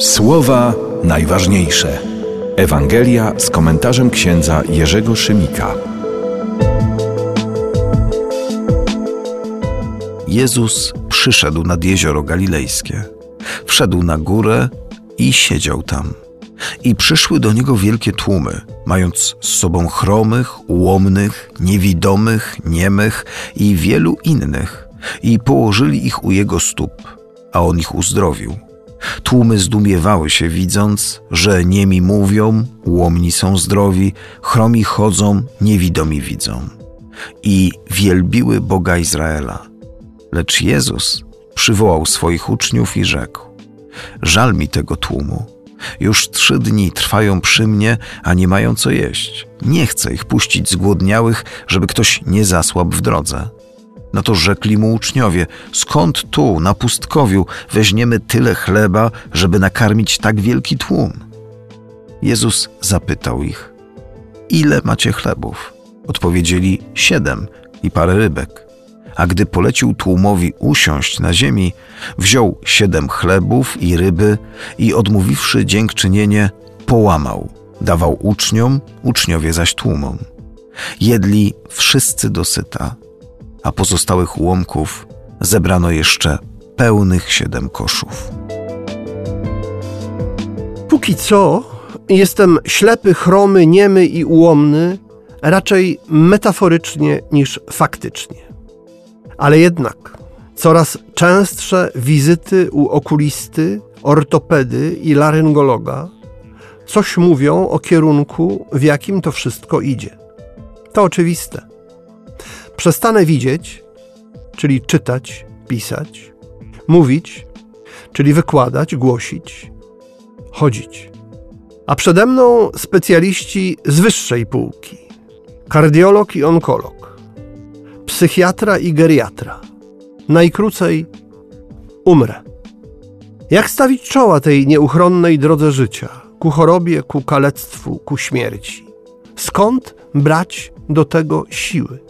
Słowa najważniejsze. Ewangelia z komentarzem księdza Jerzego Szymika. Jezus przyszedł nad jezioro galilejskie. Wszedł na górę i siedział tam. I przyszły do niego wielkie tłumy, mając z sobą chromych, ułomnych, niewidomych, niemych i wielu innych, i położyli ich u jego stóp, a on ich uzdrowił. Tłumy zdumiewały się, widząc, że niemi mówią, łomni są zdrowi, chromi chodzą, niewidomi widzą. I wielbiły Boga Izraela. Lecz Jezus przywołał swoich uczniów i rzekł: Żal mi tego tłumu. Już trzy dni trwają przy mnie, a nie mają co jeść. Nie chcę ich puścić zgłodniałych, żeby ktoś nie zasłabł w drodze. No to rzekli mu uczniowie: Skąd tu, na pustkowiu, weźmiemy tyle chleba, żeby nakarmić tak wielki tłum? Jezus zapytał ich: Ile macie chlebów? Odpowiedzieli: Siedem i parę rybek. A gdy polecił tłumowi usiąść na ziemi, wziął siedem chlebów i ryby i odmówiwszy dziękczynienie, połamał, dawał uczniom, uczniowie zaś tłumom. Jedli wszyscy dosyta a pozostałych ułomków zebrano jeszcze pełnych siedem koszów. Póki co jestem ślepy, chromy, niemy i ułomny, raczej metaforycznie niż faktycznie. Ale jednak coraz częstsze wizyty u okulisty, ortopedy i laryngologa coś mówią o kierunku, w jakim to wszystko idzie. To oczywiste. Przestanę widzieć, czyli czytać, pisać, mówić, czyli wykładać, głosić, chodzić. A przede mną specjaliści z wyższej półki: kardiolog i onkolog, psychiatra i geriatra. Najkrócej umrę. Jak stawić czoła tej nieuchronnej drodze życia, ku chorobie, ku kalectwu, ku śmierci? Skąd brać do tego siły?